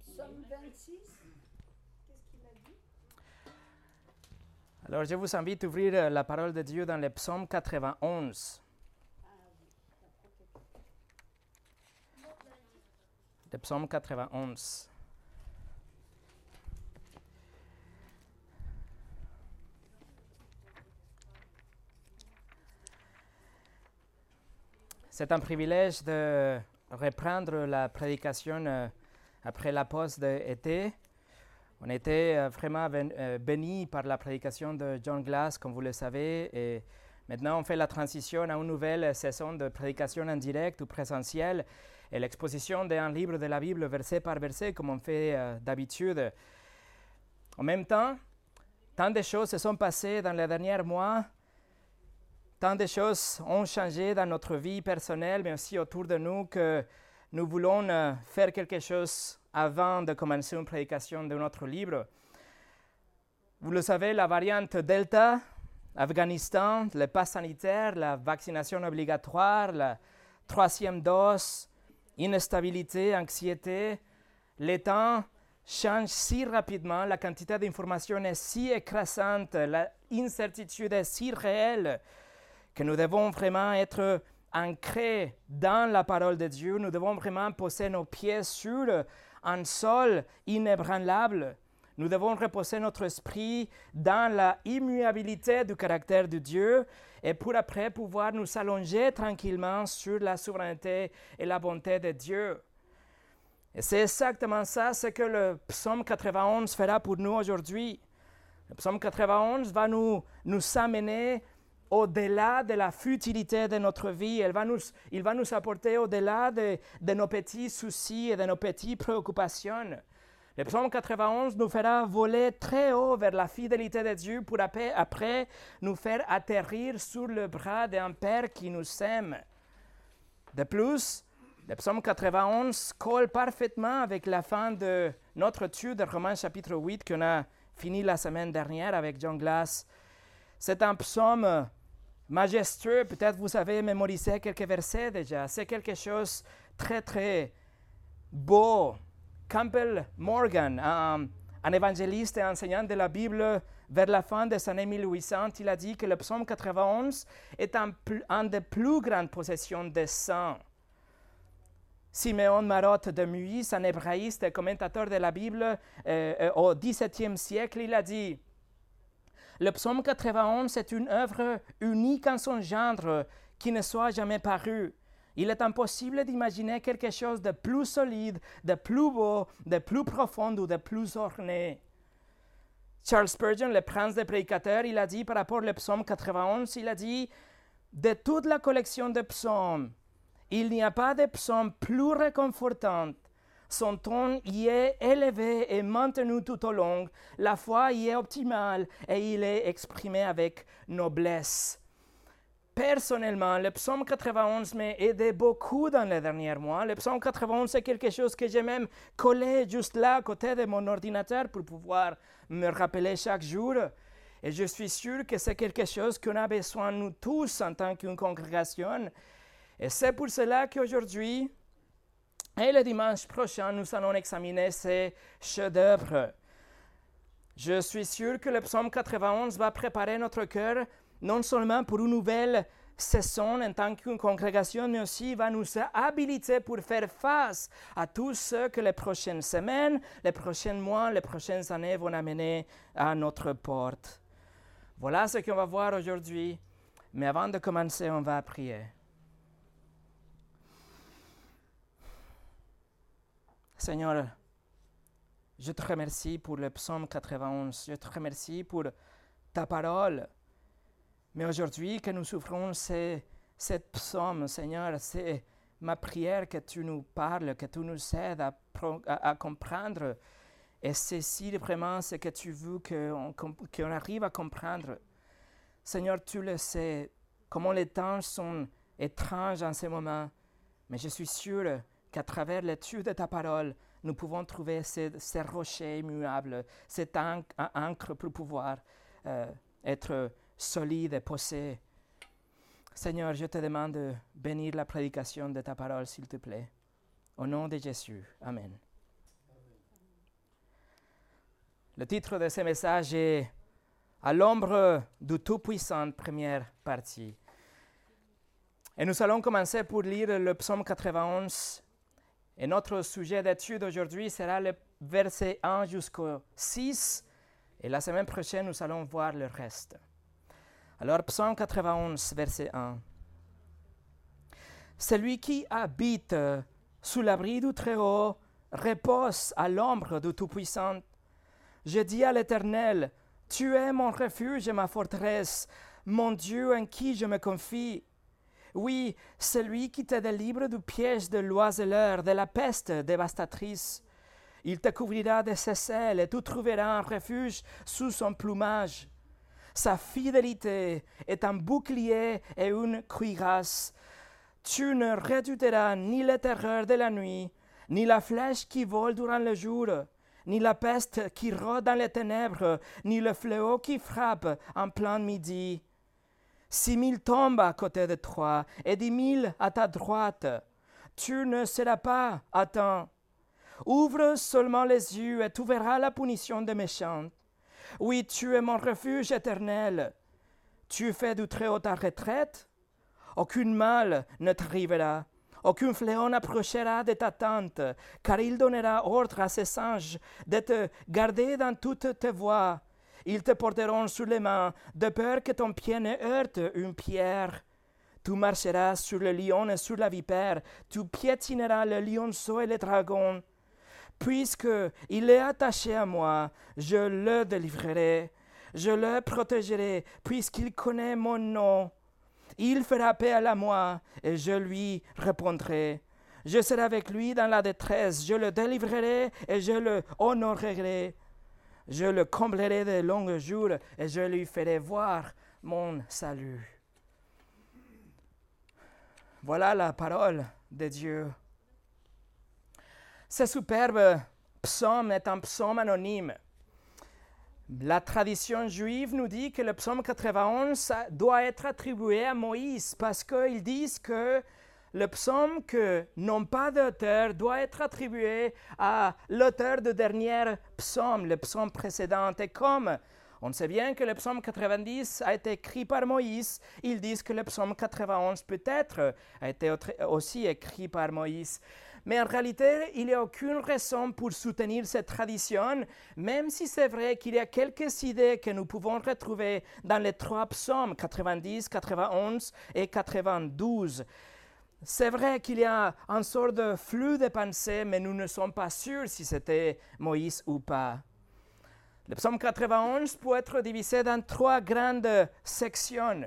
Psaume 26. Qu'est-ce qu'il a dit? Alors, je vous invite à ouvrir euh, la parole de Dieu dans le psaume 91. Le psaume 91. C'est un privilège de reprendre la prédication euh, après la pause d'été. On était euh, vraiment euh, bénis par la prédication de John Glass, comme vous le savez, et maintenant on fait la transition à une nouvelle saison de prédication en direct ou présentielle et l'exposition d'un livre de la Bible verset par verset, comme on fait d'habitude. En même temps, tant de choses se sont passées dans les derniers mois, tant de choses ont changé dans notre vie personnelle, mais aussi autour de nous, que nous voulons euh, faire quelque chose avant de commencer une prédication de notre livre. Vous le savez, la variante Delta, Afghanistan, le pass sanitaire, la vaccination obligatoire, la troisième dose, instabilité, anxiété, les temps changent si rapidement, la quantité d'informations est si écrasante, l'incertitude est si réelle que nous devons vraiment être ancrés dans la parole de Dieu. Nous devons vraiment poser nos pieds sur un sol inébranlable. Nous devons reposer notre esprit dans la immuabilité du caractère de Dieu et pour après pouvoir nous allonger tranquillement sur la souveraineté et la bonté de Dieu. Et c'est exactement ça ce que le psaume 91 fera pour nous aujourd'hui. Le psaume 91 va nous, nous amener au-delà de la futilité de notre vie. Va nous, il va nous apporter au-delà de, de, nos petits soucis et de nos petites préoccupations. Le psaume 91 nous fera voler très haut vers la fidélité de Dieu pour après, après nous faire atterrir sur le bras d'un Père qui nous aime. De plus, le psaume 91 colle parfaitement avec la fin de notre étude de Romains chapitre 8 qu'on a fini la semaine dernière avec John Glass. C'est un psaume majestueux. Peut-être vous avez mémorisé quelques versets déjà. C'est quelque chose de très, très beau. Campbell Morgan, un, évangéliste et enseignant de la Bible vers la fin des années 1800, il a dit que le psaume 91 est un, des plus grandes possessions des saints. Siméon Marotte de Muis, un hébraïste et commentateur de la Bible euh, au XVIIe siècle, il a dit le psaume 91 est une œuvre unique en son genre qui ne soit jamais parue. Il est impossible d'imaginer quelque chose de plus solide, de plus beau, de plus profond ou de plus orné. Charles Spurgeon, le prince des prédicateurs, il a dit par rapport au psaume 91, il a dit De toute la collection de psaumes, il n'y a pas de psaume plus réconfortant son ton y est élevé et maintenu tout au long. La foi y est optimale et il est exprimé avec noblesse. Personnellement, le psaume 91 m'a aidé beaucoup dans les derniers mois. Le psaume 91, c'est quelque chose que j'ai même collé juste là, à côté de mon ordinateur, pour pouvoir me rappeler chaque jour. Et je suis sûr que c'est quelque chose qu'on a besoin, nous tous, en tant qu'une congrégation. Et c'est pour cela qu'aujourd'hui, et le dimanche prochain, nous allons examiner ces chefs-d'œuvre. Je suis sûr que le psaume 91 va préparer notre cœur non seulement pour une nouvelle saison en tant qu'une congrégation, mais aussi va nous habiliter pour faire face à tout ce que les prochaines semaines, les prochains mois, les prochaines années vont amener à notre porte. Voilà ce qu'on va voir aujourd'hui. Mais avant de commencer, on va prier. Seigneur, je te remercie pour le psaume 91. Je te remercie pour ta parole. Mais aujourd'hui, que nous souffrons cette psaume, Seigneur, c'est ma prière que tu nous parles, que tu nous aides à, comprendre et saisir vraiment ce que tu veux qu'on qu arrive à comprendre. Seigneur, tu le sais, comment les temps sont étranges en ce moment, mais je suis sûr qu'à travers l'étude de ta parole, nous pouvons trouver ces, rochers immuables, cette encre pour pouvoir euh, être solide et posé. Seigneur, je te demande de bénir la prédication de ta parole, s'il te plaît. Au nom de Jésus. Amen. Le titre de ce message est À l'ombre du Tout-Puissant, première partie. Et nous allons commencer pour lire le psaume 91. Et notre sujet d'étude aujourd'hui sera le verset 1 jusqu'au 6. Et la semaine prochaine, nous allons voir le reste. Alors, psaume 91, verset 1. Celui qui habite sous l'abri du Très-Haut repose à l'ombre du Tout-Puissant. Je dis à l'Éternel, Tu es mon refuge et ma forteresse, mon Dieu en qui je me confie. Oui, celui qui te délivre du piège de l'oiseleur, de la peste dévastatrice. Il te couvrira de ses ailes et tu trouveras un refuge sous son plumage. Sa fidélité est un bouclier et une cuirasse. Tu ne redouteras ni la terreur de la nuit, ni la flèche qui vole durant le jour, ni la peste qui rôde dans les ténèbres, ni le fléau qui frappe en plein midi. Six mille tombent à côté de toi et dix mille à ta droite. Tu ne seras pas temps. Ouvre seulement les yeux et tu verras la punition des méchants. Oui, tu es mon refuge éternel. Tu fais du très haut ta retraite aucune mal ne t'arrivera. Aucun fléau n'approchera de ta tente, car il donnera ordre à ses singes de te garder dans toutes tes voies. Ils te porteront sous les mains, de peur que ton pied ne heurte une pierre. Tu marcheras sur le lion et sur la vipère, tu piétineras le lionceau et le dragon. Puisque il est attaché à moi, je le délivrerai, je le protégerai, puisqu'il connaît mon nom. Il fera paix à moi, et je lui répondrai. Je serai avec lui dans la détresse, je le délivrerai et je le honorerai. Je le comblerai de longs jours et je lui ferai voir mon salut. Voilà la parole de Dieu. Ce superbe psaume est un psaume anonyme. La tradition juive nous dit que le psaume 91 doit être attribué à Moïse parce qu'ils disent que le psaume que n'ont pas d'auteur doit être attribué à l'auteur du dernier psaume, le psaume précédent. Et comme on sait bien que le psaume 90 a été écrit par Moïse, ils disent que le psaume 91 peut-être a été aussi écrit par Moïse. Mais en réalité, il n'y a aucune raison pour soutenir cette tradition, même si c'est vrai qu'il y a quelques idées que nous pouvons retrouver dans les trois psaumes 90, 91 et 92. C'est vrai qu'il y a un sort de flux de pensée, mais nous ne sommes pas sûrs si c'était Moïse ou pas. Le psaume 91 peut être divisé dans trois grandes sections.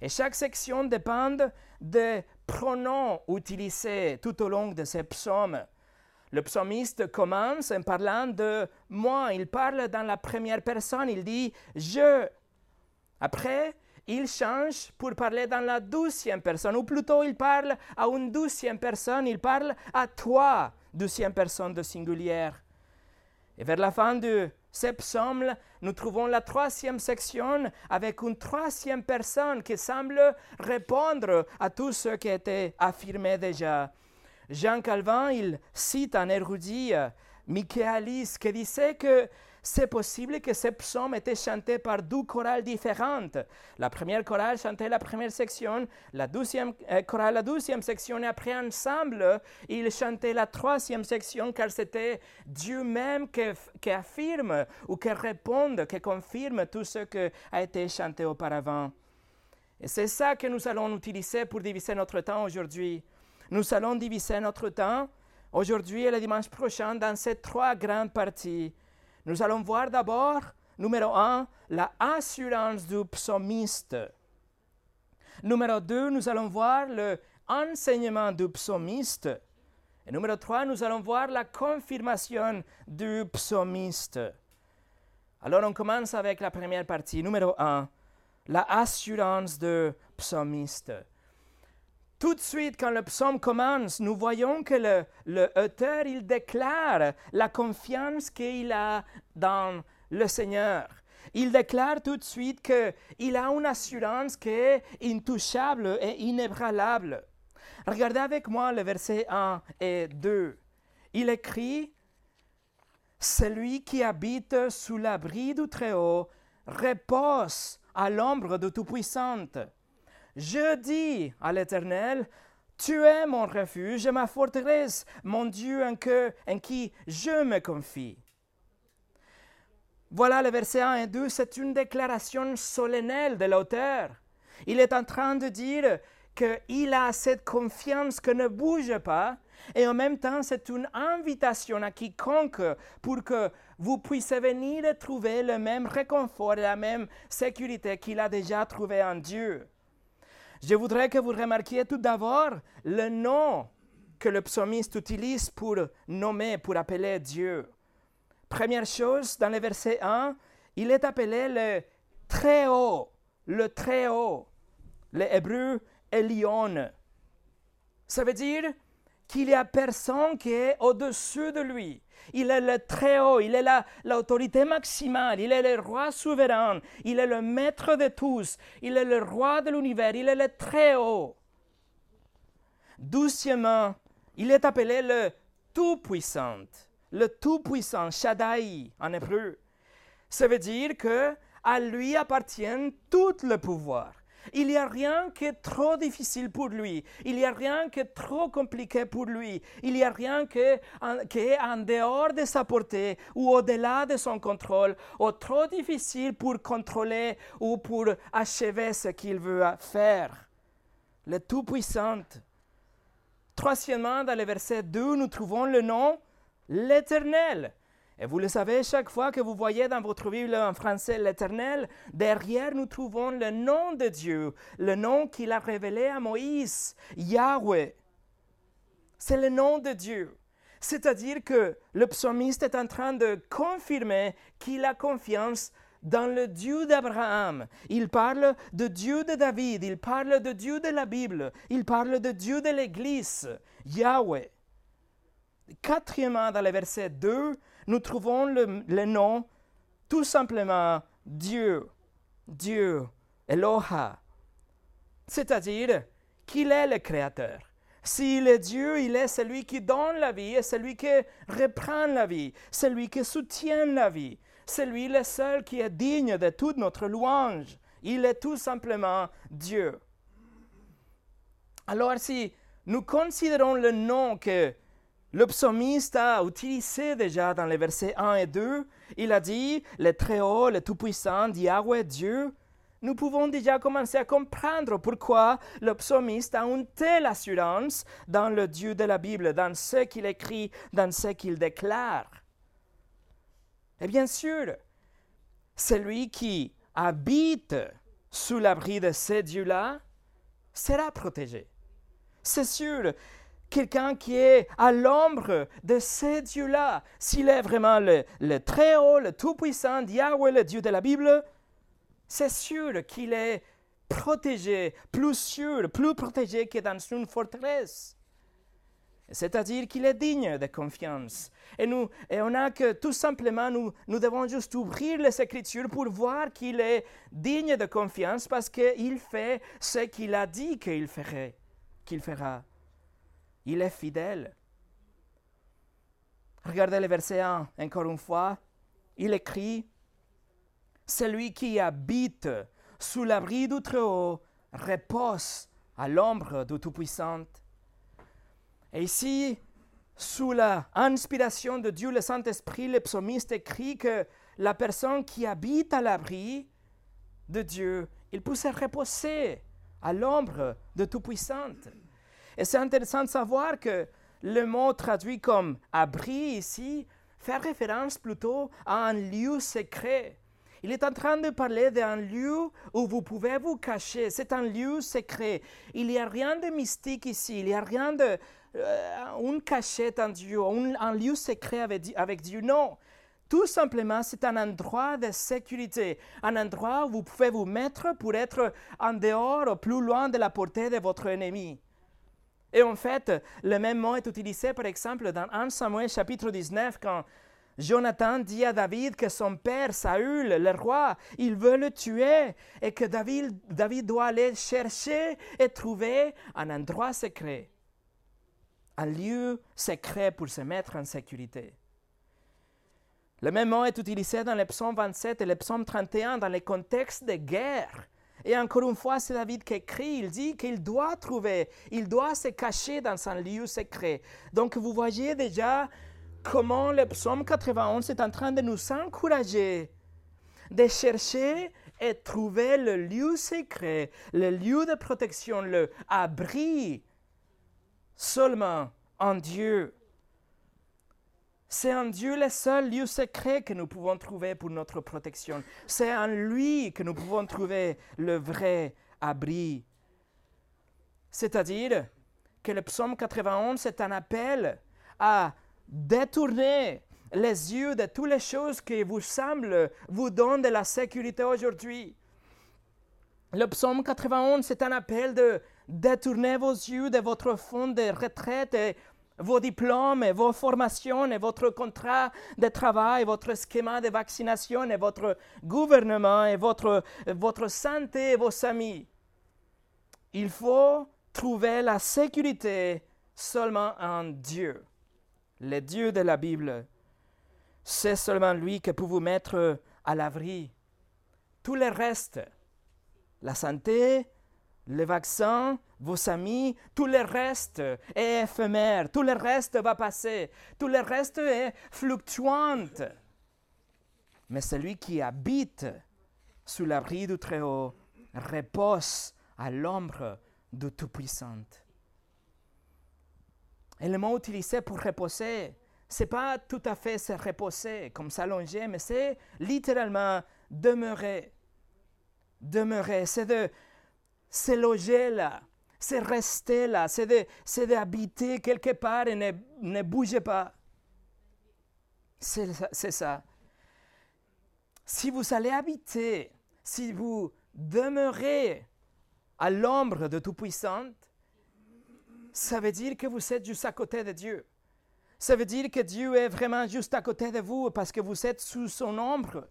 Et chaque section dépend des pronoms utilisés tout au long de ces psaumes. Le psalmiste commence en parlant de moi. Il parle dans la première personne. Il dit je. Après, il change pour parler dans la douzième personne, ou plutôt il parle à une douzième personne, il parle à toi, douzième personne de singulière. Et vers la fin de ce psaume, nous trouvons la troisième section avec une troisième personne qui semble répondre à tout ce qui été affirmé déjà. Jean Calvin, il cite un érudit, Michaelis, qui disait que c'est possible que ces psaumes étaient chantés par deux chorales différentes. La première chorale chantait la première section, la deuxième euh, chorale la deuxième section, et après ensemble, ils chantaient la troisième section, car c'était Dieu même qui, affirme ou qui répond, qui confirme tout ce qui a été chanté auparavant. Et c'est ça que nous allons utiliser pour diviser notre temps aujourd'hui. Nous allons diviser notre temps aujourd'hui et le dimanche prochain dans ces trois grandes parties. Nous allons voir d'abord, numéro un, la assurance du psalmiste. Numéro deux, nous allons voir le enseignement du psalmiste. Et numéro trois, nous allons voir la confirmation du psalmiste. Alors on commence avec la première partie, numéro un, la assurance du psalmiste. Tout de suite, quand le psaume commence, nous voyons que le, auteur, il déclare la confiance qu'il a dans le Seigneur. Il déclare tout de suite qu'il a une assurance qui est intouchable et inébranlable. Regardez avec moi le verset 1 et 2. Il écrit, Celui qui habite sous l'abri du Très-Haut repose à l'ombre de Tout-Puissant. Je dis à l'Éternel, tu es mon refuge et ma forteresse, mon Dieu en, que, en qui je me confie. Voilà le verset 1 et 2, c'est une déclaration solennelle de l'auteur. Il est en train de dire qu'il a cette confiance que ne bouge pas, et en même temps c'est une invitation à quiconque pour que vous puissiez venir trouver le même réconfort et la même sécurité qu'il a déjà trouvé en Dieu. Je voudrais que vous remarquiez tout d'abord le nom que le psalmiste utilise pour nommer, pour appeler Dieu. Première chose, dans le verset 1, il est appelé le Très-Haut, le Très-Haut. Le hébreu Elion. Ça veut dire qu'il n'y a personne qui est au-dessus de lui. Il est le Très-Haut, il est l'autorité maximale, il est le roi souverain, il est le maître de tous, il est le roi de l'univers, il est le Très-Haut. Doucement, il est appelé le Tout-Puissant le Tout-Puissant, Shaddai en hébreu. Ça veut dire que à lui appartient tout le pouvoir. Il n'y a rien qui est trop difficile pour lui. Il n'y a rien qui est trop compliqué pour lui. Il n'y a rien qui est, en, dehors de sa portée ou au-delà de son contrôle ou trop difficile pour contrôler ou pour achever ce qu'il veut faire. Le Tout-Puissant. Troisièmement, dans le verset 2, nous trouvons le nom l'Éternel. Et vous le savez, chaque fois que vous voyez dans votre Bible en français l'Éternel, derrière nous trouvons le nom de Dieu, le nom qu'il a révélé à Moïse, Yahweh. C'est le nom de Dieu. C'est-à-dire que le psalmiste est en train de confirmer qu'il a confiance dans le Dieu d'Abraham. Il parle de Dieu de David, il parle de Dieu de la Bible, il parle de Dieu de l'Église, Yahweh. Quatrièmement, dans le verset 2, nous trouvons le, nom tout simplement Dieu. Dieu, Eloha. C'est-à-dire qu'il est le Créateur. S'il est Dieu, il est celui qui donne la vie et celui qui reprend la vie, celui qui soutient la vie, celui le seul qui est digne de toute notre louange. Il est tout simplement Dieu. Alors si nous considérons le nom que le psalmiste a utilisé déjà dans les versets 1 et 2, il a dit le Très-Haut, le Tout-Puissant, Yahweh Dieu. Nous pouvons déjà commencer à comprendre pourquoi le psalmiste a une telle assurance dans le Dieu de la Bible, dans ce qu'il écrit, dans ce qu'il déclare. Et bien sûr, celui qui habite sous l'abri de ces dieux-là sera protégé. C'est sûr, quelqu'un qui est à l'ombre de ces dieux-là, s'il est vraiment le, Très-Haut, le Tout-Puissant, Yahweh, le Dieu de la Bible, c'est sûr qu'il est protégé, plus sûr, plus protégé que dans une forteresse. C'est-à-dire qu'il est digne de confiance. Et, nous, et on a que tout simplement, nous, nous devons juste ouvrir les Écritures pour voir qu'il est digne de confiance parce qu'il fait ce qu'il a dit qu'il ferait, qu'il fera. Il est fidèle. Regardez le verset 1, encore une fois. Il écrit Celui qui habite sous l'abri du Très-Haut repose à l'ombre du Tout-Puissant. Et ici, sous l'inspiration de Dieu le Saint-Esprit, le psalmiste écrit que la personne qui habite à l'abri de Dieu, il peut se reposer à l'ombre de Tout-Puissant. Et c'est intéressant de savoir que le mot traduit comme abri ici fait référence plutôt à un lieu secret. Il est en train de parler d'un lieu où vous pouvez vous cacher. C'est un lieu secret. Il n'y a rien de mystique ici. Il n'y a rien de euh, une cachette en Dieu, un, lieu secret avec, avec Dieu. Non. Tout simplement, c'est un endroit de sécurité, un endroit où vous pouvez vous mettre pour être en dehors, plus loin de la portée de votre ennemi. Et en fait, le même mot est utilisé, par exemple, dans 1 Samuel chapitre 19, quand Jonathan dit à David que son père, Saül, le roi, il veut le tuer et que David, David doit aller chercher et trouver un endroit secret, un lieu secret pour se mettre en sécurité. Le même mot est utilisé dans le psaume 27 et le psaume 31 dans les contextes de guerre. Et encore une fois, c'est David qui écrit, il dit qu'il doit trouver, il doit se cacher dans un lieu secret. Donc vous voyez déjà comment le psaume 91 est en train de nous encourager de chercher et trouver le lieu secret, le lieu de protection, le abri seulement en Dieu. C'est en Dieu le seul lieu secret que nous pouvons trouver pour notre protection. C'est en lui que nous pouvons trouver le vrai abri. C'est-à-dire que le psaume 91 est un appel à détourner les yeux de toutes les choses qui vous semblent vous donner de la sécurité aujourd'hui. Le psaume 91, c'est un appel de détourner vos yeux de votre fonds de retraite et vos diplômes et vos formations et votre contrat de travail, votre schéma de vaccination et votre gouvernement et votre, votre santé et vos amis. Il faut trouver la sécurité seulement en Dieu le Dieu de la Bible. C'est seulement lui qui peut vous mettre à l'abri. Tout le reste, la santé, le vaccin, vos amis, tout le reste est éphémère, tout le reste va passer, tout le reste est fluctuant. Mais celui qui habite sous l'abri du Très-Haut repose à l'ombre du Tout-Puissant. Et le utilisé pour reposer, c'est pas tout à fait se reposer comme s'allonger, mais c'est littéralement demeurer. Demeurer, c'est de se loger là, c'est rester là, c'est d'habiter quelque part et ne, ne bouger pas. C'est ça. Si vous allez habiter, si vous demeurez à l'ombre de Tout-Puissant, ça veut dire que vous êtes juste à côté de Dieu. Ça veut dire que Dieu est vraiment juste à côté de vous parce que vous êtes sous son ombre.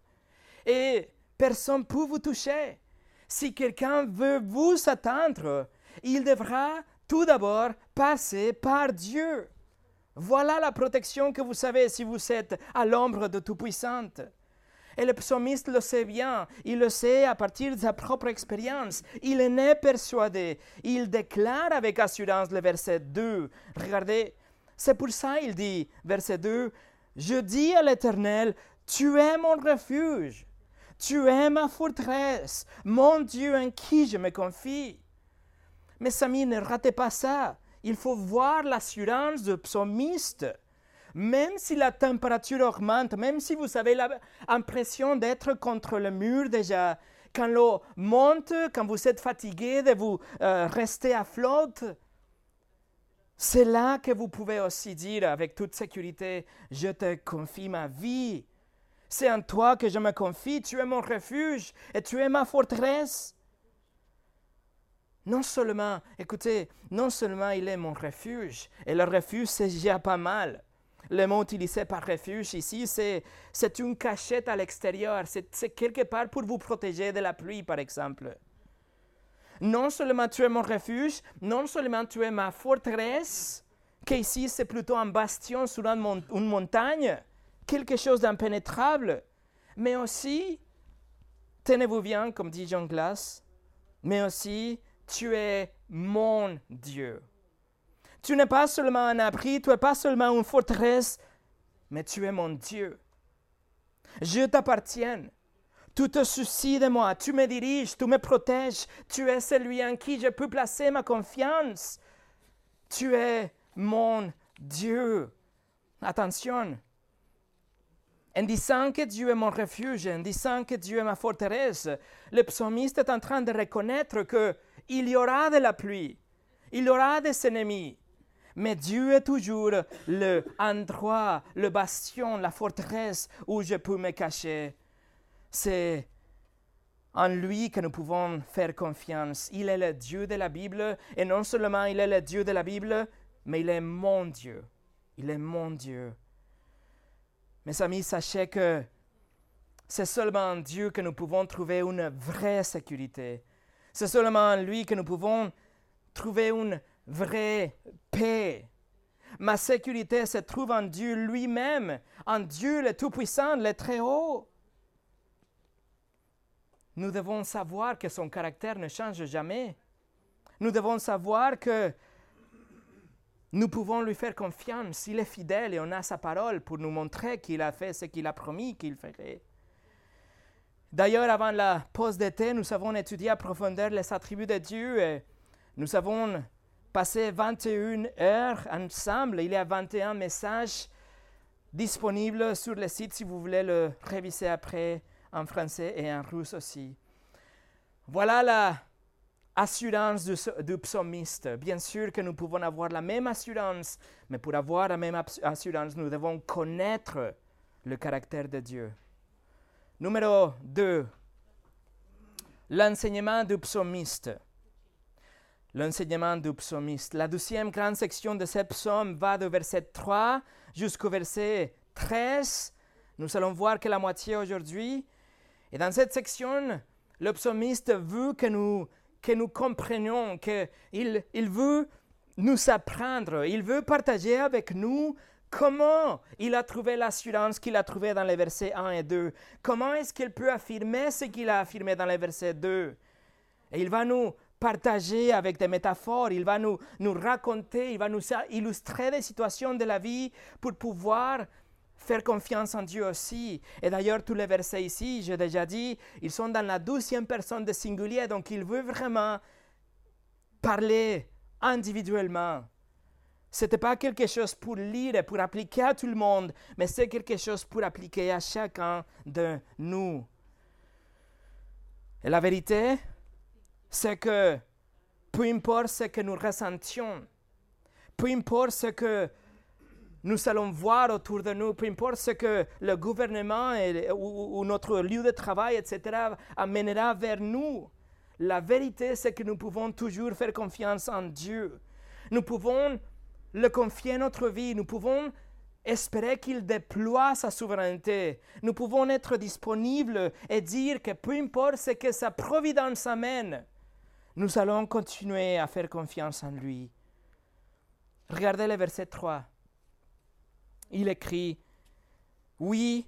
Et personne ne peut vous toucher. Si quelqu'un veut vous attendre, il devra tout d'abord passer par Dieu. Voilà la protection que vous savez si vous êtes à l'ombre de Tout-Puissante. Et le psalmiste le sait bien, il le sait à partir de sa propre expérience. Il en est persuadé. Il déclare avec assurance le verset 2. Regardez, c'est pour ça il dit, verset 2, Je dis à l'Éternel, tu es mon refuge, tu es ma forteresse, mon Dieu en qui je me confie. Mes amis, ne ratez pas ça. Il faut voir l'assurance du psalmiste même si la température augmente, même si vous avez l'impression d'être contre le mur déjà, quand l'eau monte, quand vous êtes fatigué de vous euh, rester à flotte, c'est là que vous pouvez aussi dire avec toute sécurité, je te confie ma vie. C'est en toi que je me confie, tu es mon refuge et tu es ma forteresse. Non seulement, écoutez, non seulement il est mon refuge, et le refuge c'est déjà pas mal. Le mot utilisé par refuge ici, c'est une cachette à l'extérieur. C'est quelque part pour vous protéger de la pluie, par exemple. Non seulement tu es mon refuge, non seulement tu es ma forteresse, qu'ici c'est plutôt un bastion sur une, montagne, quelque chose d'impénétrable, mais aussi, tenez-vous bien, comme dit John Glass, mais aussi, tu es mon Dieu. Tu n'es pas seulement un abri, tu n'es pas seulement une forteresse, mais tu es mon Dieu. Je t'appartiens. Tu te soucies de moi, tu me diriges, tu me protèges, tu es celui en qui je peux placer ma confiance. Tu es mon Dieu. Attention. En disant que Dieu est mon refuge, en disant que Dieu est ma forteresse, le psalmiste est en train de reconnaître qu'il y aura de la pluie, il y aura des ennemis, mais Dieu est toujours le endroit, le bastion, la forteresse où je peux me cacher. C'est en lui que nous pouvons faire confiance. Il est le Dieu de la Bible, et non seulement il est le Dieu de la Bible, mais il est mon Dieu. Il est mon Dieu. Mes amis, sachez que c'est seulement en Dieu que nous pouvons trouver une vraie sécurité. C'est seulement en lui que nous pouvons trouver une vraie paix. Ma sécurité se trouve en Dieu lui-même, en Dieu le Tout-Puissant, le Très-Haut. Nous devons savoir que son caractère ne change jamais. Nous devons savoir que nous pouvons lui faire confiance. Il est fidèle et on a sa parole pour nous montrer qu'il a fait ce qu'il a promis qu'il ferait. D'ailleurs, avant la pause d'été, nous avons étudié à profondeur les attributs de Dieu et nous avons passé 21 heures ensemble. Il y a 21 messages disponibles sur le site si vous voulez le réviser après en français et en russe aussi. Voilà la assurance du, du, psalmiste. Bien sûr que nous pouvons avoir la même assurance, mais pour avoir la même assurance, nous devons connaître le caractère de Dieu. Numéro 2. L'enseignement du psalmiste. L'enseignement du psalmiste. La deuxième grande section de ce psaume va du verset 3 jusqu'au verset 13. Nous allons voir que la moitié aujourd'hui. Et dans cette section, le psalmiste veut que nous, que nous comprenions, qu'il il veut nous apprendre, il veut partager avec nous comment il a trouvé l'assurance qu'il a trouvée dans les versets 1 et 2. Comment est-ce qu'il peut affirmer ce qu'il a affirmé dans les versets 2. Et il va nous partager avec des métaphores, il va nous, nous raconter, il va nous illustrer des situations de la vie pour pouvoir faire confiance en Dieu aussi. Et d'ailleurs, tous les versets ici, j'ai déjà dit, ils sont dans la douzième personne de singulier, donc il veut vraiment parler individuellement. Ce n'était pas quelque chose pour lire et pour appliquer à tout le monde, mais c'est quelque chose pour appliquer à chacun de nous. Et la vérité, c'est que peu importe ce que nous ressentions, peu importe ce que nous allons voir autour de nous, peu importe ce que le gouvernement ou, notre lieu de travail, etc., amènera vers nous. La vérité, c'est que nous pouvons toujours faire confiance en Dieu. Nous pouvons le confier notre vie. Nous pouvons espérer qu'il déploie sa souveraineté. Nous pouvons être disponibles et dire que peu importe ce que sa providence amène, nous allons continuer à faire confiance en lui. Regardez le verset 3 il écrit, Oui,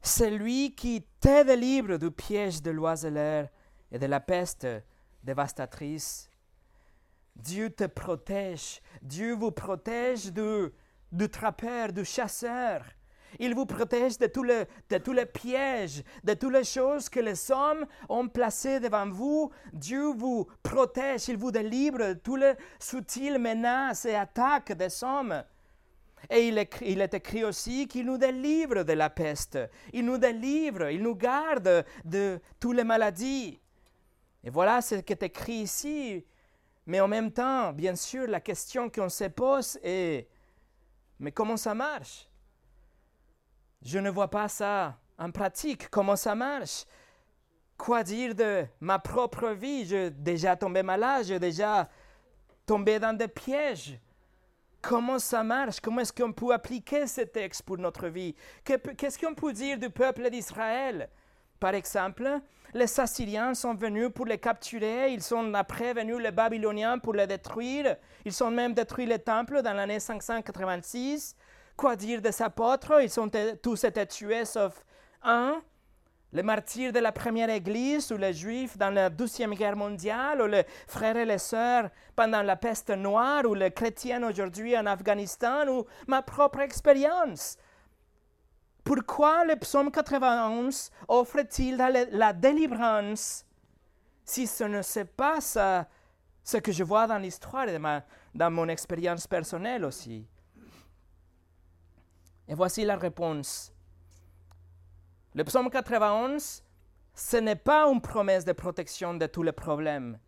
c'est lui qui te délivre du piège de l'oiseleur et de la peste dévastatrice. Dieu te protège, Dieu vous protège du, du trappeur, du chasseur. Il vous protège de tous, les, de tous les pièges, de toutes les choses que les hommes ont placées devant vous. Dieu vous protège, il vous délivre de toutes les subtiles menaces et attaques des hommes. Et il, est écrit aussi qu'il nous délivre de la peste. Il nous délivre, il nous garde de toutes les maladies. Et voilà ce qui est écrit ici. Mais en même temps, bien sûr, la question qu'on se pose est, mais comment ça marche? Je ne vois pas ça en pratique. Comment ça marche? Quoi dire de ma propre vie? J'ai déjà tombé malade, j'ai déjà tombé dans des pièges. Comment ça marche? Comment est-ce qu'on peut appliquer ce texte pour notre vie? Qu'est-ce qu'on peut dire du peuple d'Israël? Par exemple, les Assyriens sont venus pour les capturer, ils sont après venus les Babyloniens pour les détruire, ils ont même détruit le temple dans l'année 586. Quoi dire des apôtres? Ils sont tous été tués sauf un les martyrs de la première Église ou les Juifs dans la Deuxième Guerre mondiale ou les frères et les sœurs pendant la peste noire ou les chrétiens aujourd'hui en Afghanistan ou ma propre expérience. Pourquoi le psaume 91 offre-t-il la, délivrance si ce ne c'est pas ça, ce que je vois dans l'histoire et dans mon expérience personnelle aussi? Et voici la réponse. Le psaume 91, ce n'est pas une promesse de protection de tous les problèmes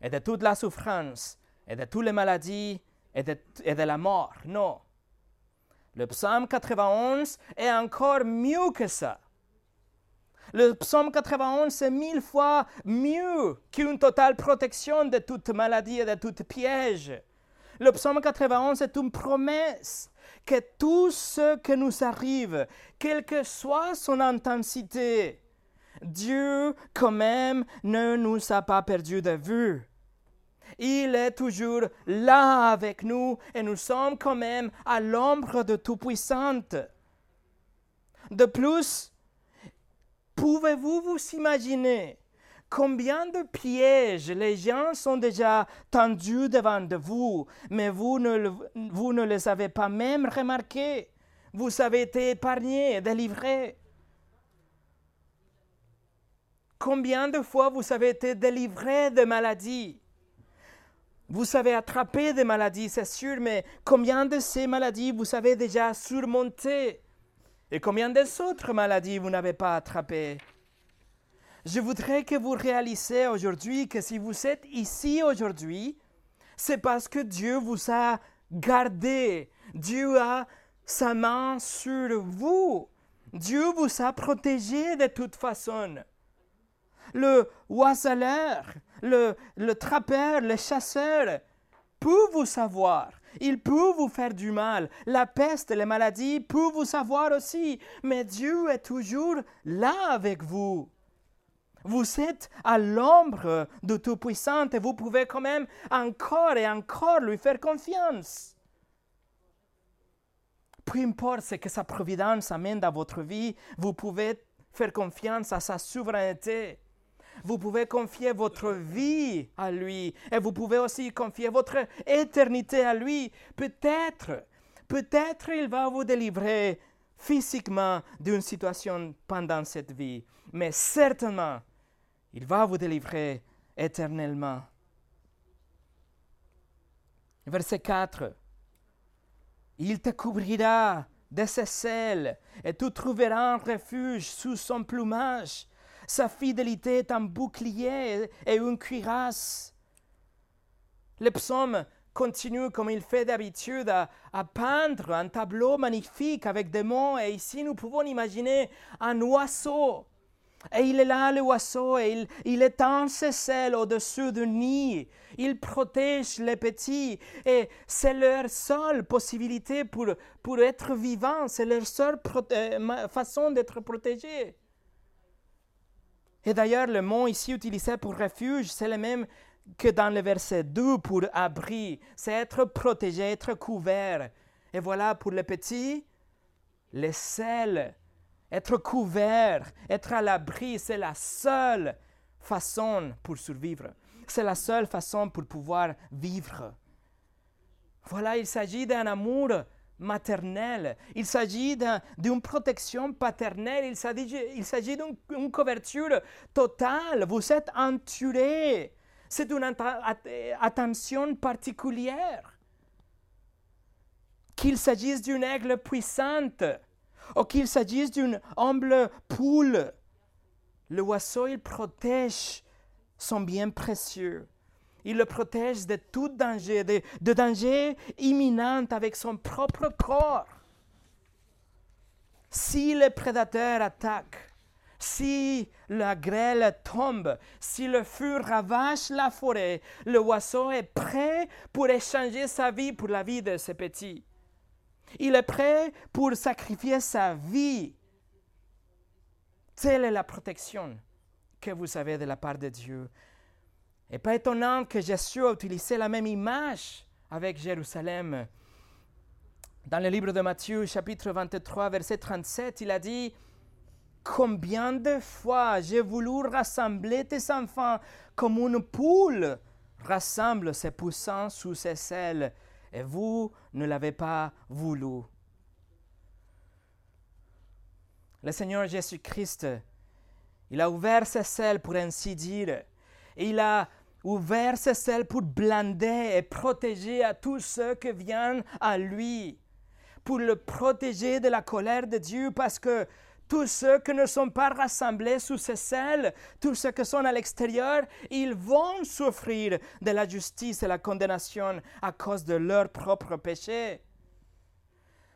et de toute la souffrance et de toutes les maladies et de, et de la mort. Non. Le psaume 91 est encore mieux que ça. Le psaume 91 c'est mille fois mieux qu'une totale protection de toute maladie et de tout piège. Le psaume 91 est une promesse que tout ce qui nous arrive, quelle que soit son intensité, Dieu quand même ne nous a pas perdu de vue. Il est toujours là avec nous et nous sommes quand même à l'ombre de Tout-Puissante. De plus, pouvez-vous vous imaginer combien de pièges les gens sont déjà tendus devant de vous, mais vous ne, vous ne les avez pas même remarqués? Vous avez été épargnés, délivrés. Combien de fois vous avez été délivrés de maladies? Vous avez attrapé des maladies, c'est sûr, mais combien de ces maladies vous avez déjà surmontées Et combien des autres maladies vous n'avez pas attrapées Je voudrais que vous réalisiez aujourd'hui que si vous êtes ici aujourd'hui, c'est parce que Dieu vous a gardé. Dieu a sa main sur vous. Dieu vous a protégé de toute façon le oiseleur, le, trappeur, le chasseur peut vous savoir. Il peut vous faire du mal. La peste, les maladies peuvent vous savoir aussi. Mais Dieu est toujours là avec vous. Vous êtes à l'ombre de Tout-Puissant et vous pouvez quand même encore et encore lui faire confiance. Peu importe ce que sa providence amène dans votre vie, vous pouvez faire confiance à sa souveraineté. Vous pouvez confier votre vie à lui et vous pouvez aussi confier votre éternité à lui. Peut-être, peut-être il va vous délivrer physiquement d'une situation pendant cette vie, mais certainement, il va vous délivrer éternellement. Verset 4. Il te couvrira de ses ailes et tu trouveras un refuge sous son plumage. Sa fidélité est un bouclier et une cuirasse. Le psaume continue comme il fait d'habitude à, peindre un tableau magnifique avec des mots et ici nous pouvons imaginer un oiseau. Et il est là, le oiseau, et il, il étend ses ailes au-dessus du nid. Il protège les petits. Et c'est leur seule possibilité pour, pour être vivant. C'est leur seule façon d'être protégés. Et d'ailleurs, le mot ici utilisé pour refuge, c'est le même que dans le verset 2 pour abri. C'est être protégé, être couvert. Et voilà pour les petits, les selles. Être couvert, être à l'abri, c'est la seule façon pour survivre. C'est la seule façon pour pouvoir vivre. Voilà, il s'agit d'un amour maternel. Il s'agit d'un- d'une protection paternelle. Il s'agit, d'une une couverture totale. Vous êtes entouré. C'est une attention particulière. Qu'il s'agisse d'une aigle puissante ou qu'il s'agisse d'une humble poule, le oiseau, il protège son bien précieux. Il le protège de tout danger, de, danger imminent avec son propre corps. Si le prédateur attaque, si la grêle tombe, si le feu ravage la forêt, le oiseau est prêt pour échanger sa vie pour la vie de ses petits. Il est prêt pour sacrifier sa vie. Telle est la protection que vous avez de la part de Dieu. Et pas étonnant que Jésus a utilisé la même image avec Jérusalem. Dans le livre de Matthieu, chapitre 23, verset 37, il a dit Combien de fois j'ai voulu rassembler tes enfants comme une poule rassemble ses poussins sous ses ailes, et vous ne l'avez pas voulu. Le Seigneur Jésus-Christ, il a ouvert ses ailes pour ainsi dire, et il a ouvert ses ailes pour blinder et protéger à tous ceux qui viennent à lui, pour le protéger de la colère de Dieu, parce que tous ceux qui ne sont pas rassemblés sous ses ailes, tous ceux qui sont à l'extérieur, ils vont souffrir de la justice et la condamnation à cause de leurs propres péchés.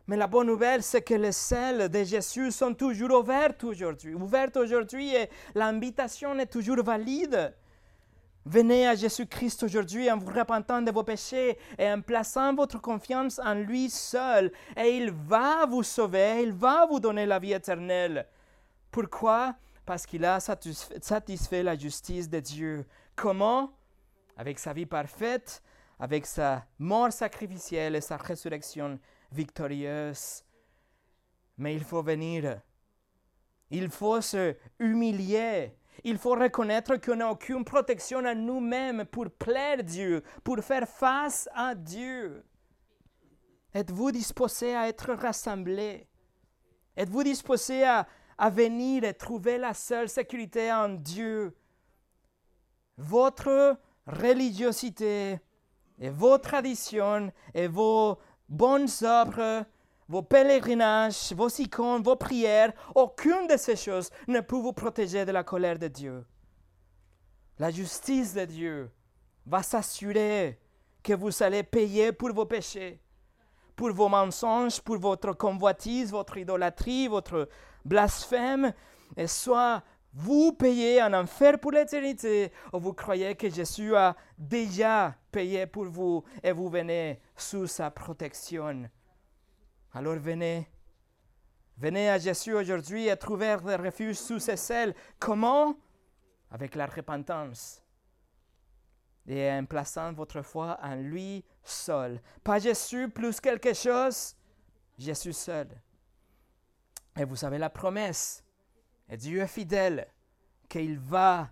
Mais la bonne nouvelle, c'est que les ailes de Jésus sont toujours ouvertes aujourd'hui. Ouvertes aujourd'hui et l'invitation est toujours valide. Venez à Jésus-Christ aujourd'hui en vous repentant de vos péchés et en plaçant votre confiance en lui seul, et il va vous sauver, il va vous donner la vie éternelle. Pourquoi? Parce qu'il a satisfait la justice de Dieu. Comment? Avec sa vie parfaite, avec sa mort sacrificielle et sa résurrection victorieuse. Mais il faut venir. Il faut se humilier il faut reconnaître qu'on n'a aucune protection à nous-mêmes pour plaire Dieu, pour faire face à Dieu. Êtes-vous disposé à être rassemblés? Êtes-vous disposé à, à venir et trouver la seule sécurité en Dieu? Votre religiosité et vos traditions et vos bonnes œuvres vos pèlerinages, vos icônes, vos prières, aucune de ces choses ne peut vous protéger de la colère de Dieu. La justice de Dieu va s'assurer que vous allez payer pour vos péchés, pour vos mensonges, pour votre convoitise, votre idolâtrie, votre blasphème, et soit vous payez en enfer pour l'éternité, ou vous croyez que Jésus a déjà payé pour vous et vous venez sous sa protection. Alors venez, venez à Jésus aujourd'hui et trouver le refuge sous ses ailes. Comment? Avec la repentance et en plaçant votre foi en lui seul. Pas Jésus plus quelque chose, Jésus seul. Et vous avez la promesse, et Dieu est fidèle, qu'il va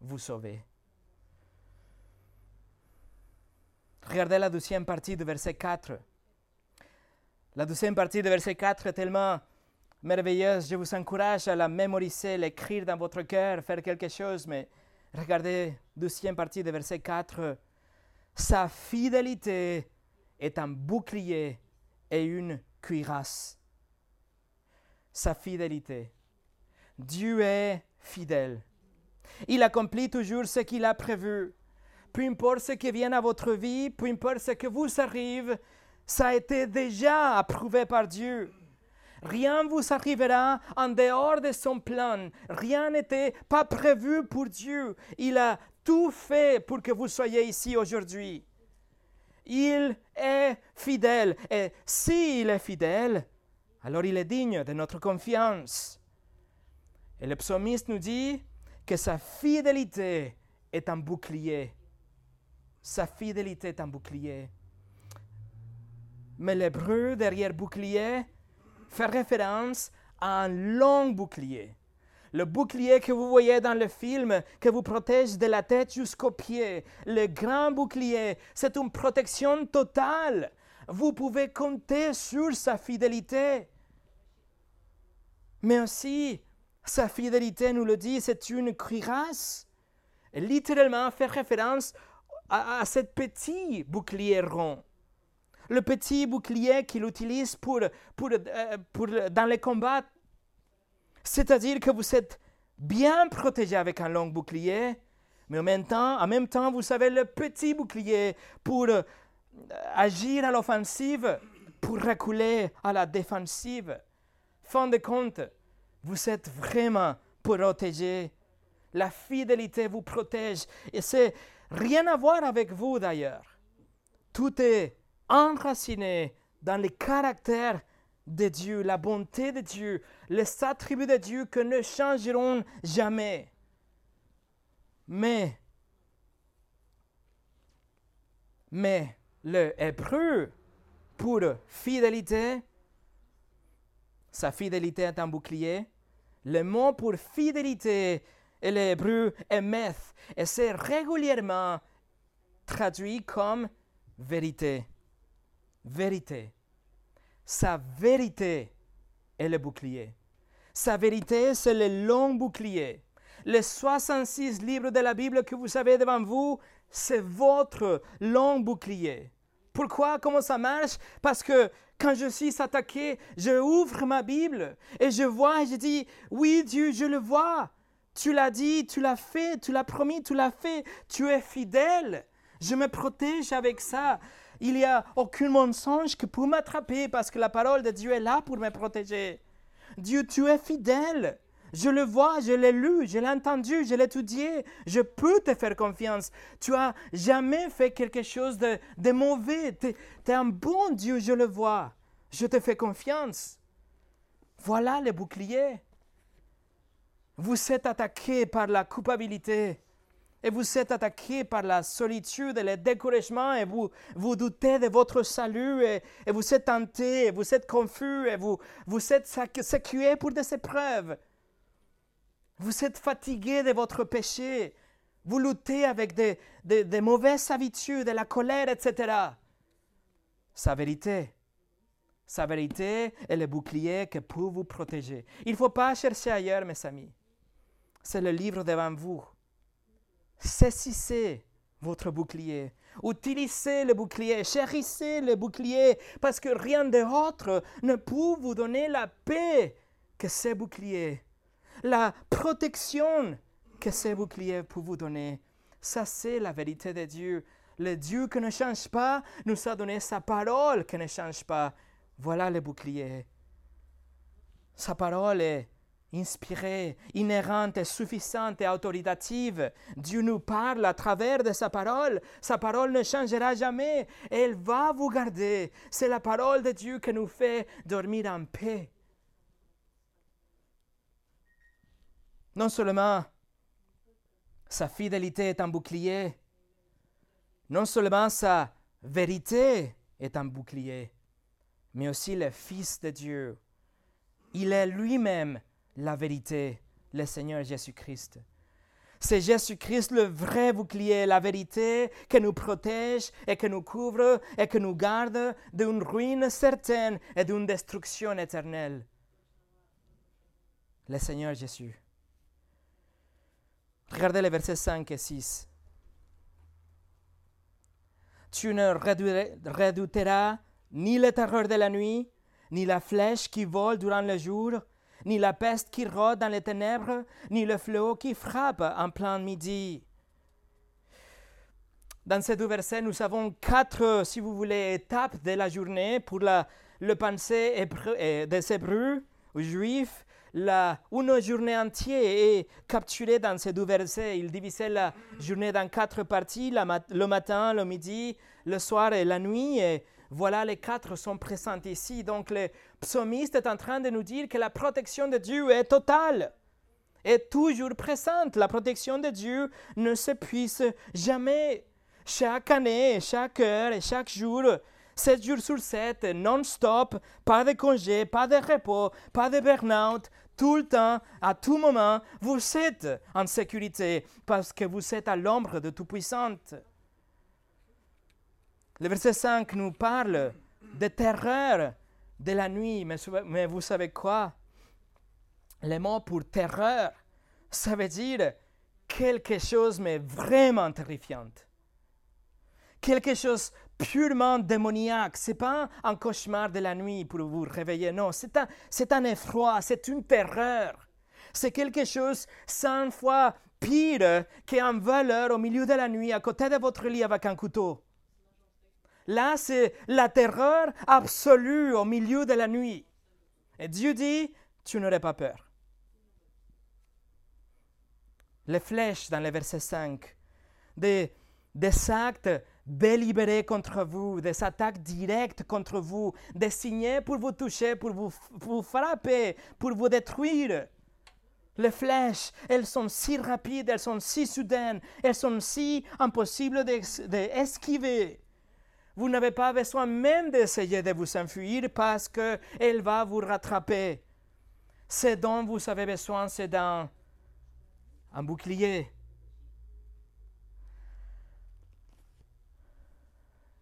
vous sauver. Regardez la deuxième partie du verset 4. La deuxième partie du verset 4 est tellement merveilleuse. Je vous encourage à la mémoriser, l'écrire dans votre cœur, faire quelque chose. Mais regardez, deuxième partie du verset 4. Sa fidélité est un bouclier et une cuirasse. Sa fidélité. Dieu est fidèle. Il accomplit toujours ce qu'il a prévu. Peu importe ce qui vient à votre vie, peu importe ce que vous arrive, ça a été déjà approuvé par Dieu. Rien ne vous arrivera en dehors de son plan. Rien n'était pas prévu pour Dieu. Il a tout fait pour que vous soyez ici aujourd'hui. Il est fidèle. Et s'il est fidèle, alors il est digne de notre confiance. Et le psalmiste nous dit que sa fidélité est un bouclier. Sa fidélité est un bouclier mais l'hébreu derrière bouclier fait référence à un long bouclier. Le bouclier que vous voyez dans le film, qui vous protège de la tête jusqu'aux pieds, le grand bouclier, c'est une protection totale. Vous pouvez compter sur sa fidélité. Mais aussi, sa fidélité, nous le dit, c'est une cuirasse. Littéralement, fait référence à, à ce petit bouclier rond le petit bouclier qu'il utilise pour, pour, euh, pour, dans les combats. C'est-à-dire que vous êtes bien protégé avec un long bouclier, mais en même temps, en même temps vous avez le petit bouclier pour euh, agir à l'offensive, pour reculer à la défensive. Fin de compte, vous êtes vraiment protégé. La fidélité vous protège. Et c'est rien à voir avec vous d'ailleurs. Tout est enraciné dans le caractère de Dieu, la bonté de Dieu, les attributs de Dieu que ne changeront jamais. Mais, mais le hébreu, pour fidélité, sa fidélité est un bouclier. Le mot pour fidélité est l'hébreu emeth et c'est régulièrement traduit comme vérité vérité. Sa vérité est le bouclier. Sa vérité, c'est le long bouclier. Les 66 livres de la Bible que vous avez devant vous, c'est votre long bouclier. Pourquoi? Comment ça marche? Parce que quand je suis attaqué, je ouvre ma Bible et je vois et je dis, oui Dieu, je le vois. Tu l'as dit, tu l'as fait, tu l'as promis, tu l'as fait. Tu es fidèle. Je me protège avec ça. Il n'y a aucun mensonge qui peut m'attraper parce que la parole de Dieu est là pour me protéger. Dieu, tu es fidèle. Je le vois, je l'ai lu, je l'ai entendu, je l'ai étudié. Je peux te faire confiance. Tu as jamais fait quelque chose de, mauvais. Tu es, un bon Dieu, je le vois. Je te fais confiance. Voilà le bouclier. Vous êtes attaqué par la culpabilité et vous êtes attaqué par la solitude et le découragement et vous, vous doutez de votre salut et, vous êtes tenté et vous êtes confus et vous, vous êtes secoué pour des épreuves. Vous êtes fatigué de votre péché. Vous luttez avec des, des mauvaises habitudes, de la colère, etc. Sa vérité, sa vérité est le bouclier qui peut vous protéger. Il ne faut pas chercher ailleurs, mes amis. C'est le livre devant vous. Saisissez votre bouclier. Utilisez le bouclier, chérissez le bouclier, parce que rien d'autre ne peut vous donner la paix que ce bouclier, la protection que ce bouclier peut vous donner. Ça, c'est la vérité de Dieu. Le Dieu qui ne change pas nous a donné sa parole qui ne change pas. Voilà le bouclier. Sa parole est inspirée, inhérente, suffisante et autoritative. Dieu nous parle à travers de sa parole. Sa parole ne changera jamais. Elle va vous garder. C'est la parole de Dieu qui nous fait dormir en paix. Non seulement sa fidélité est un bouclier, non seulement sa vérité est un bouclier, mais aussi le Fils de Dieu. Il est lui-même la vérité, le Seigneur Jésus-Christ. C'est Jésus-Christ le vrai bouclier, la vérité qui nous protège et qui nous couvre et qui nous garde d'une ruine certaine et d'une destruction éternelle. Le Seigneur Jésus. Regardez les versets 5 et 6. Tu ne redouteras ni le terreur de la nuit, ni la flèche qui vole durant le jour, ni la peste qui rôde dans les ténèbres, ni le fléau qui frappe en plein midi. Dans ces deux versets, nous avons quatre, si vous voulez, étapes de la journée pour la, le pensée des Hébreux, aux Juifs. La, une journée entière est capturée dans ces deux versets. Ils divisaient la journée dans quatre parties, le matin, le midi, le soir et la nuit. Voilà, les quatre sont présents ici. Donc le psalmiste est en train de nous dire que la protection de Dieu est totale, est toujours présente. La protection de Dieu ne s'épuise jamais. Chaque année, chaque heure et chaque jour, 7 jours sur 7, non-stop, pas de congé, pas de repos, pas de burn-out, tout le temps, à tout moment, vous êtes en sécurité parce que vous êtes à l'ombre de Tout-Puissante. Le verset 5 nous parle de terreur de la nuit, mais, vous savez quoi? Le mot pour terreur, ça veut dire quelque chose mais vraiment terrifiant. Quelque chose purement démoniaque. Ce n'est pas un cauchemar de la nuit pour vous réveiller, non, c'est un, c'est un effroi, c'est une terreur. C'est quelque chose cent fois pire qu'un voleur au milieu de la nuit à côté de votre lit avec un couteau. Là, c'est la terreur absolue au milieu de la nuit. Et Dieu dit, tu n'aurais pas peur. Les flèches dans le verset 5, des, des actes délibérés contre vous, des attaques directes contre vous, des signes pour vous toucher, pour vous, vous frapper, pour vous détruire. Les flèches, elles sont si rapides, elles sont si soudaines, elles sont si impossibles d'esquiver. Vous n'avez pas besoin même d'essayer de vous enfuir parce qu'elle va vous rattraper. Ce dont vous avez besoin, c'est d'un un bouclier.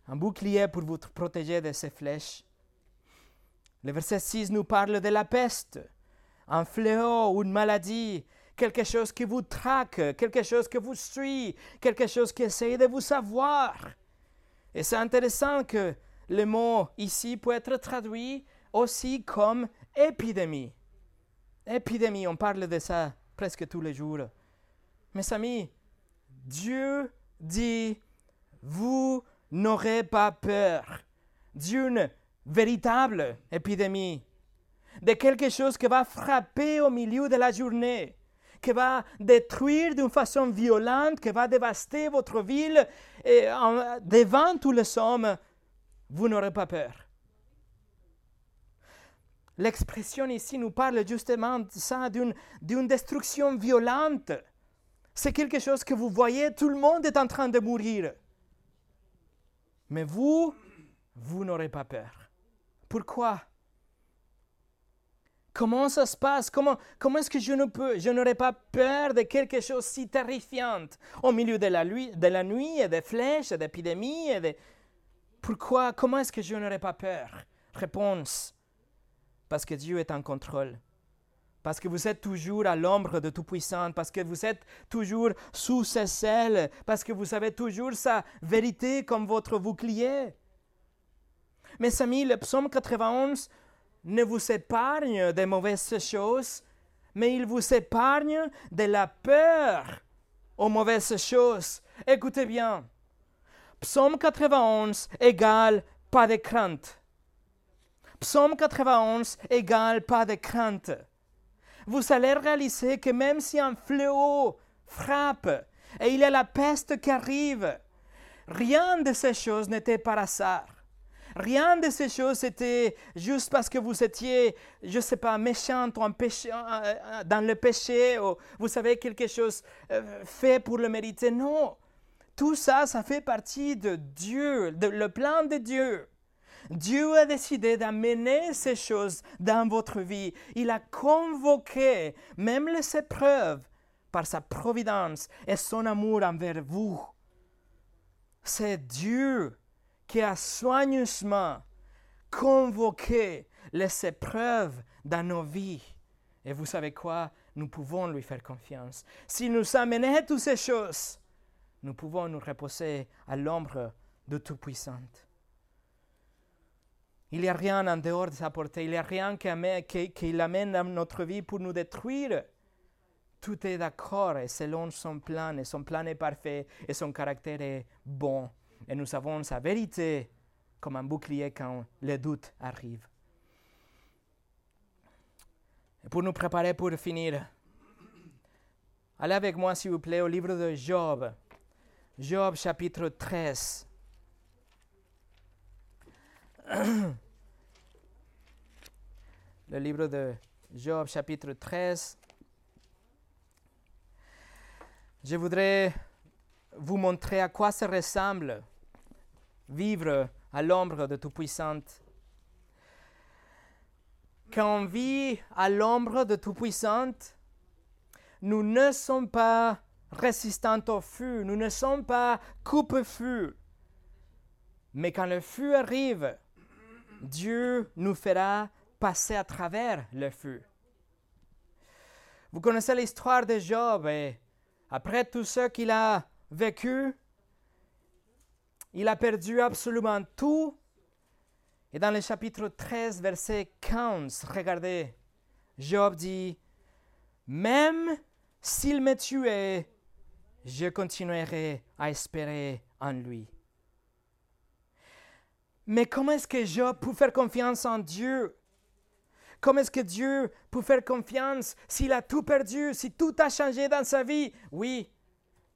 Un bouclier pour vous protéger de ces flèches. Le verset 6 nous parle de la peste, un fléau, une maladie, quelque chose qui vous traque, quelque chose qui vous suit, quelque chose qui essaie de vous savoir. Et c'est intéressant que le mot ici peut être traduit aussi comme épidémie. Épidémie, on parle de ça presque tous les jours. Mes amis, Dieu dit, vous n'aurez pas peur d'une véritable épidémie. de quelque chose qui va frapper au milieu de la journée, qui va détruire d'une façon violente, qui va dévaster votre ville, et devant tous les hommes, vous n'aurez pas peur. L'expression ici nous parle justement de ça, d'une destruction violente. C'est quelque chose que vous voyez, tout le monde est en train de mourir. Mais vous, vous n'aurez pas peur. Pourquoi? Comment ça se passe? Comment, comment est-ce que je ne peux, je n'aurai pas peur de quelque chose si terrifiant? Au milieu de la, de la nuit et des flèches, et d'épidémies et de... Pourquoi Comment est-ce que je n'aurai pas peur? Réponse. Parce que Dieu est en contrôle. Parce que vous êtes toujours à l'ombre de Tout-Puissant, parce que vous êtes toujours sous ses ailes, parce que vous avez toujours sa vérité comme votre bouclier. Mes amis, le psaume 91 ne vous épargne des mauvaises choses, mais il vous épargne de la peur aux mauvaises choses. Écoutez bien. Psaume 91 égale pas de crainte. Psaume 91 égale pas de crainte. Vous allez réaliser que même si un fléau frappe et il y a la peste qui arrive, rien de ces choses n'était par hasard. Rien de ces choses était juste parce que vous étiez, je ne sais pas, méchant ou dans le péché, ou vous savez quelque chose euh, fait pour le mériter. Non, tout ça, ça fait partie de Dieu, de le plan de Dieu. Dieu a décidé d'amener ces choses dans votre vie. Il a convoqué même les épreuves par sa providence et son amour envers vous. C'est Dieu qui a soigneusement convoqué les épreuves dans nos vies. Et vous savez quoi? Nous pouvons lui faire confiance. S'il nous a amené toutes ces choses, nous pouvons nous reposer à l'ombre de Tout-Puissant. Il n'y a rien en dehors de sa portée. Il n'y a rien qui, amène- qui- qui l'amène dans notre vie pour nous détruire. Tout est d'accord et selon son plan. Et son plan est parfait et son caractère est bon. Et nous avons sa vérité comme un bouclier quand le doute arrive. Et pour nous préparer pour finir, allez avec moi s'il vous plaît au livre de Job. Job chapitre 13. le livre de Job chapitre 13. Je voudrais vous montrer à quoi ça ressemble vivre à l'ombre de Tout-Puissant. Quand on vit à l'ombre de Tout-Puissant, nous ne sommes pas résistants au feu, nous ne sommes pas coupe-feu. Mais quand le feu arrive, Dieu nous fera passer à travers le feu. Vous connaissez l'histoire de Job et après tout ce qu'il a vécu, il a perdu absolument tout. Et dans le chapitre 13, verset 15, regardez, Job dit, Même s'il me tuait, je continuerai à espérer en lui. Mais comment est-ce que Job peut faire confiance en Dieu? Comment est-ce que Dieu peut faire confiance s'il a tout perdu, si tout a changé dans sa vie? Oui,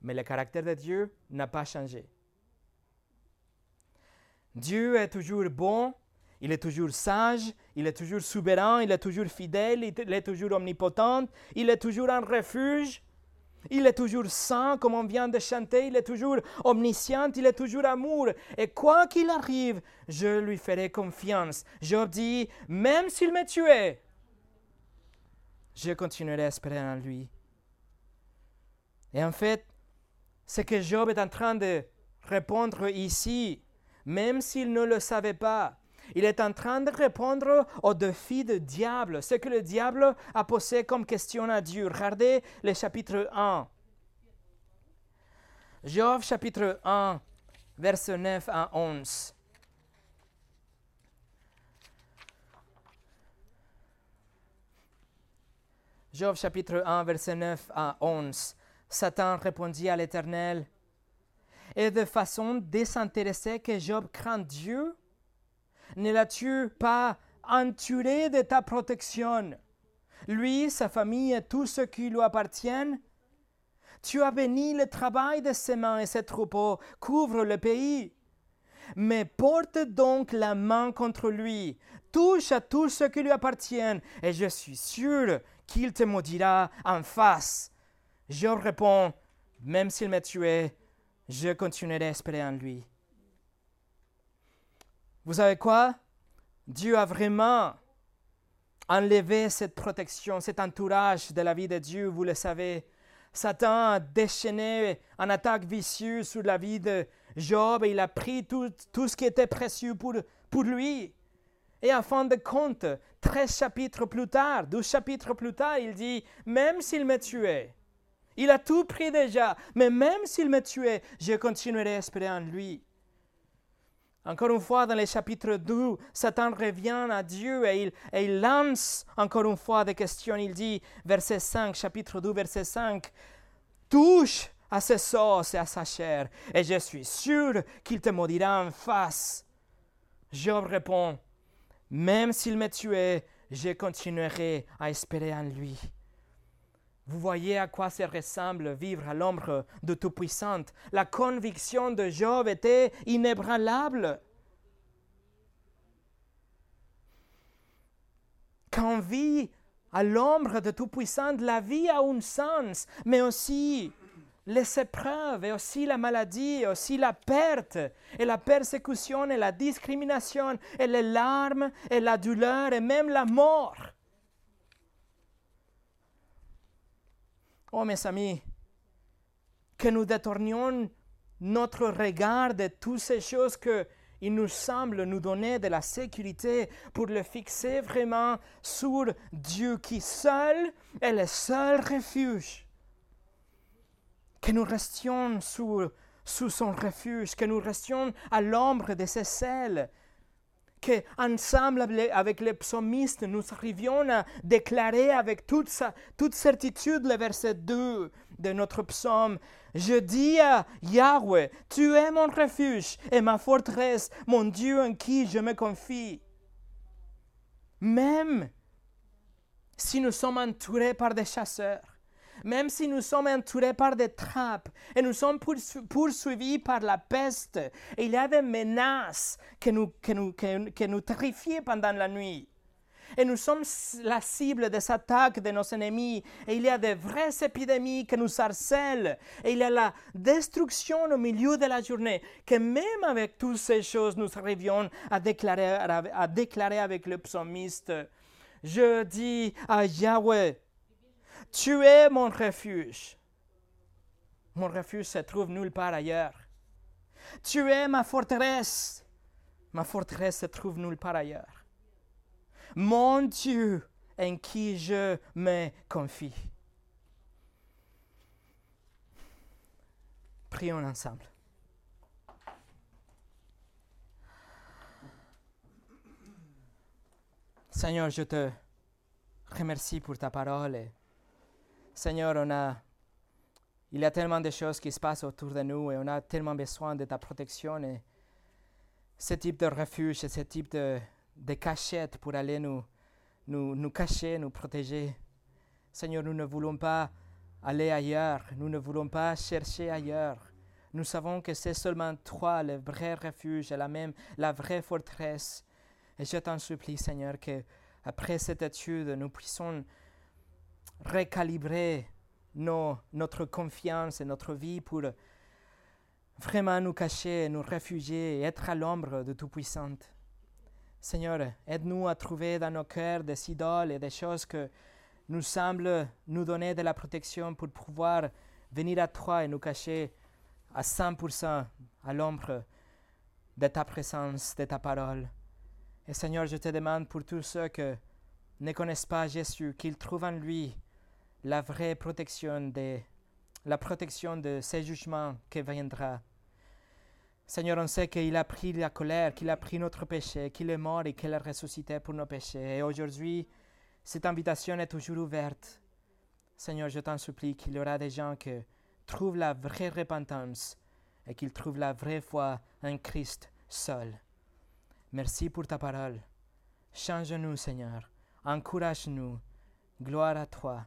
mais le caractère de Dieu n'a pas changé. Dieu est toujours bon, il est toujours sage, il est toujours souverain, il est toujours fidèle, il est toujours omnipotent, il est toujours un refuge, il est toujours saint, comme on vient de chanter, il est toujours omniscient, il est toujours amour. Et quoi qu'il arrive, je lui ferai confiance. Job dit, même s'il me tuait, je continuerai à espérer en lui. Et en fait, ce que Job est en train de répondre ici, même s'il ne le savait pas, il est en train de répondre au défi du diable, ce que le diable a posé comme question à Dieu. Regardez le chapitre 1. Job chapitre 1, verset 9 à 11. Job chapitre 1, verset 9 à 11. Satan répondit à l'Éternel, et de façon désintéressée que Job craint Dieu, ne l'as-tu pas entouré de ta protection. Lui, sa famille et tout ce qui lui appartient. Tu as béni le travail de ses mains et ses troupeaux, couvre le pays. Mais porte donc la main contre lui, touche à tout ce qui lui appartient, et je suis sûr qu'il te maudira en face. Je réponds, même s'il m'a tué, je continuerai à espérer en lui. Vous savez quoi? Dieu a vraiment enlevé cette protection, cet entourage de la vie de Dieu, vous le savez. Satan a déchaîné un attaque vicieuse sur la vie de Job et il a pris tout, tout ce qui était précieux pour, pour lui. Et en fin de compte, 13 chapitres plus tard, 12 chapitres plus tard, il dit, même s'il me tuait, il a tout pris déjà, mais même s'il me tuait, je continuerai à espérer en lui. Encore une fois, dans les chapitres 2, Satan revient à Dieu et il, et il, lance encore une fois des questions. Il dit, verset 5, chapitre 2, verset 5, Touche à ses os et à sa chair, et je suis sûr qu'il te maudira en face. Job répond, Même s'il me tuait, je continuerai à espérer en lui. Vous voyez à quoi ça ressemble vivre à l'ombre de Tout-Puissant. La conviction de Job était inébranlable. Quand on vit à l'ombre de Tout-Puissant, la vie a un sens, mais aussi les épreuves, et aussi la maladie, et aussi la perte, et la persécution, et la discrimination, et les larmes, et la douleur, et même la mort. Oh mes amis, que nous détournions notre regard de toutes ces choses que il nous semble nous donner de la sécurité pour le fixer vraiment sur Dieu qui seul est le seul refuge. Que nous restions sous, sous son refuge, que nous restions à l'ombre de ses ailes, que ensemble avec les psalmistes, nous arrivions à déclarer avec toute, toute certitude le verset 2 de notre psaume. Je dis à Yahweh, tu es mon refuge et ma forteresse, mon Dieu en qui je me confie. Même si nous sommes entourés par des chasseurs, même si nous sommes entourés par des trappes et nous sommes poursuivis par la peste, et il y a des menaces que nous, que nous, que, nous terrifient pendant la nuit. Et nous sommes la cible des attaques de nos ennemis. Et il y a de vraies épidémies qui nous harcèlent. Et il y a la destruction au milieu de la journée. Que même avec toutes ces choses, nous arrivions à déclarer, à déclarer avec le psalmiste. Je dis à Yahweh, tu es mon refuge. Mon refuge se trouve nulle part ailleurs. Tu es ma forteresse. Ma forteresse se trouve nulle part ailleurs. Mon Dieu en qui je me confie. Prions ensemble. Seigneur, je te remercie pour ta parole. Seigneur, on a, il y a tellement de choses qui se passent autour de nous et on a tellement besoin de ta protection et ce type de refuge, ce type de, cachette pour aller nous, nous, nous cacher, nous protéger. Seigneur, nous ne voulons pas aller ailleurs, nous ne voulons pas chercher ailleurs. Nous savons que c'est seulement toi le vrai refuge, la même, la vraie forteresse. Et je t'en supplie, Seigneur, que après cette étude, nous puissions recalibrer notre confiance et notre vie pour vraiment nous cacher, nous réfugier et être à l'ombre de Tout-Puissant. Seigneur, aide-nous à trouver dans nos cœurs des idoles et des choses que nous semblent nous donner de la protection pour pouvoir venir à toi et nous cacher à 100% à l'ombre de ta présence, de ta parole. Et Seigneur, je te demande pour tous ceux qui ne connaissent pas Jésus, qu'ils trouvent en lui la vraie protection de la protection de ces jugements qui viendra. Seigneur, on sait qu'il a pris la colère, qu'il a pris notre péché, qu'il est mort et qu'il a ressuscité pour nos péchés. Et aujourd'hui, cette invitation est toujours ouverte. Seigneur, je t'en supplie qu'il y aura des gens qui trouvent la vraie repentance et qu'ils trouvent la vraie foi en Christ seul. Merci pour ta parole. Change-nous, Seigneur. Encourage-nous. Gloire à toi.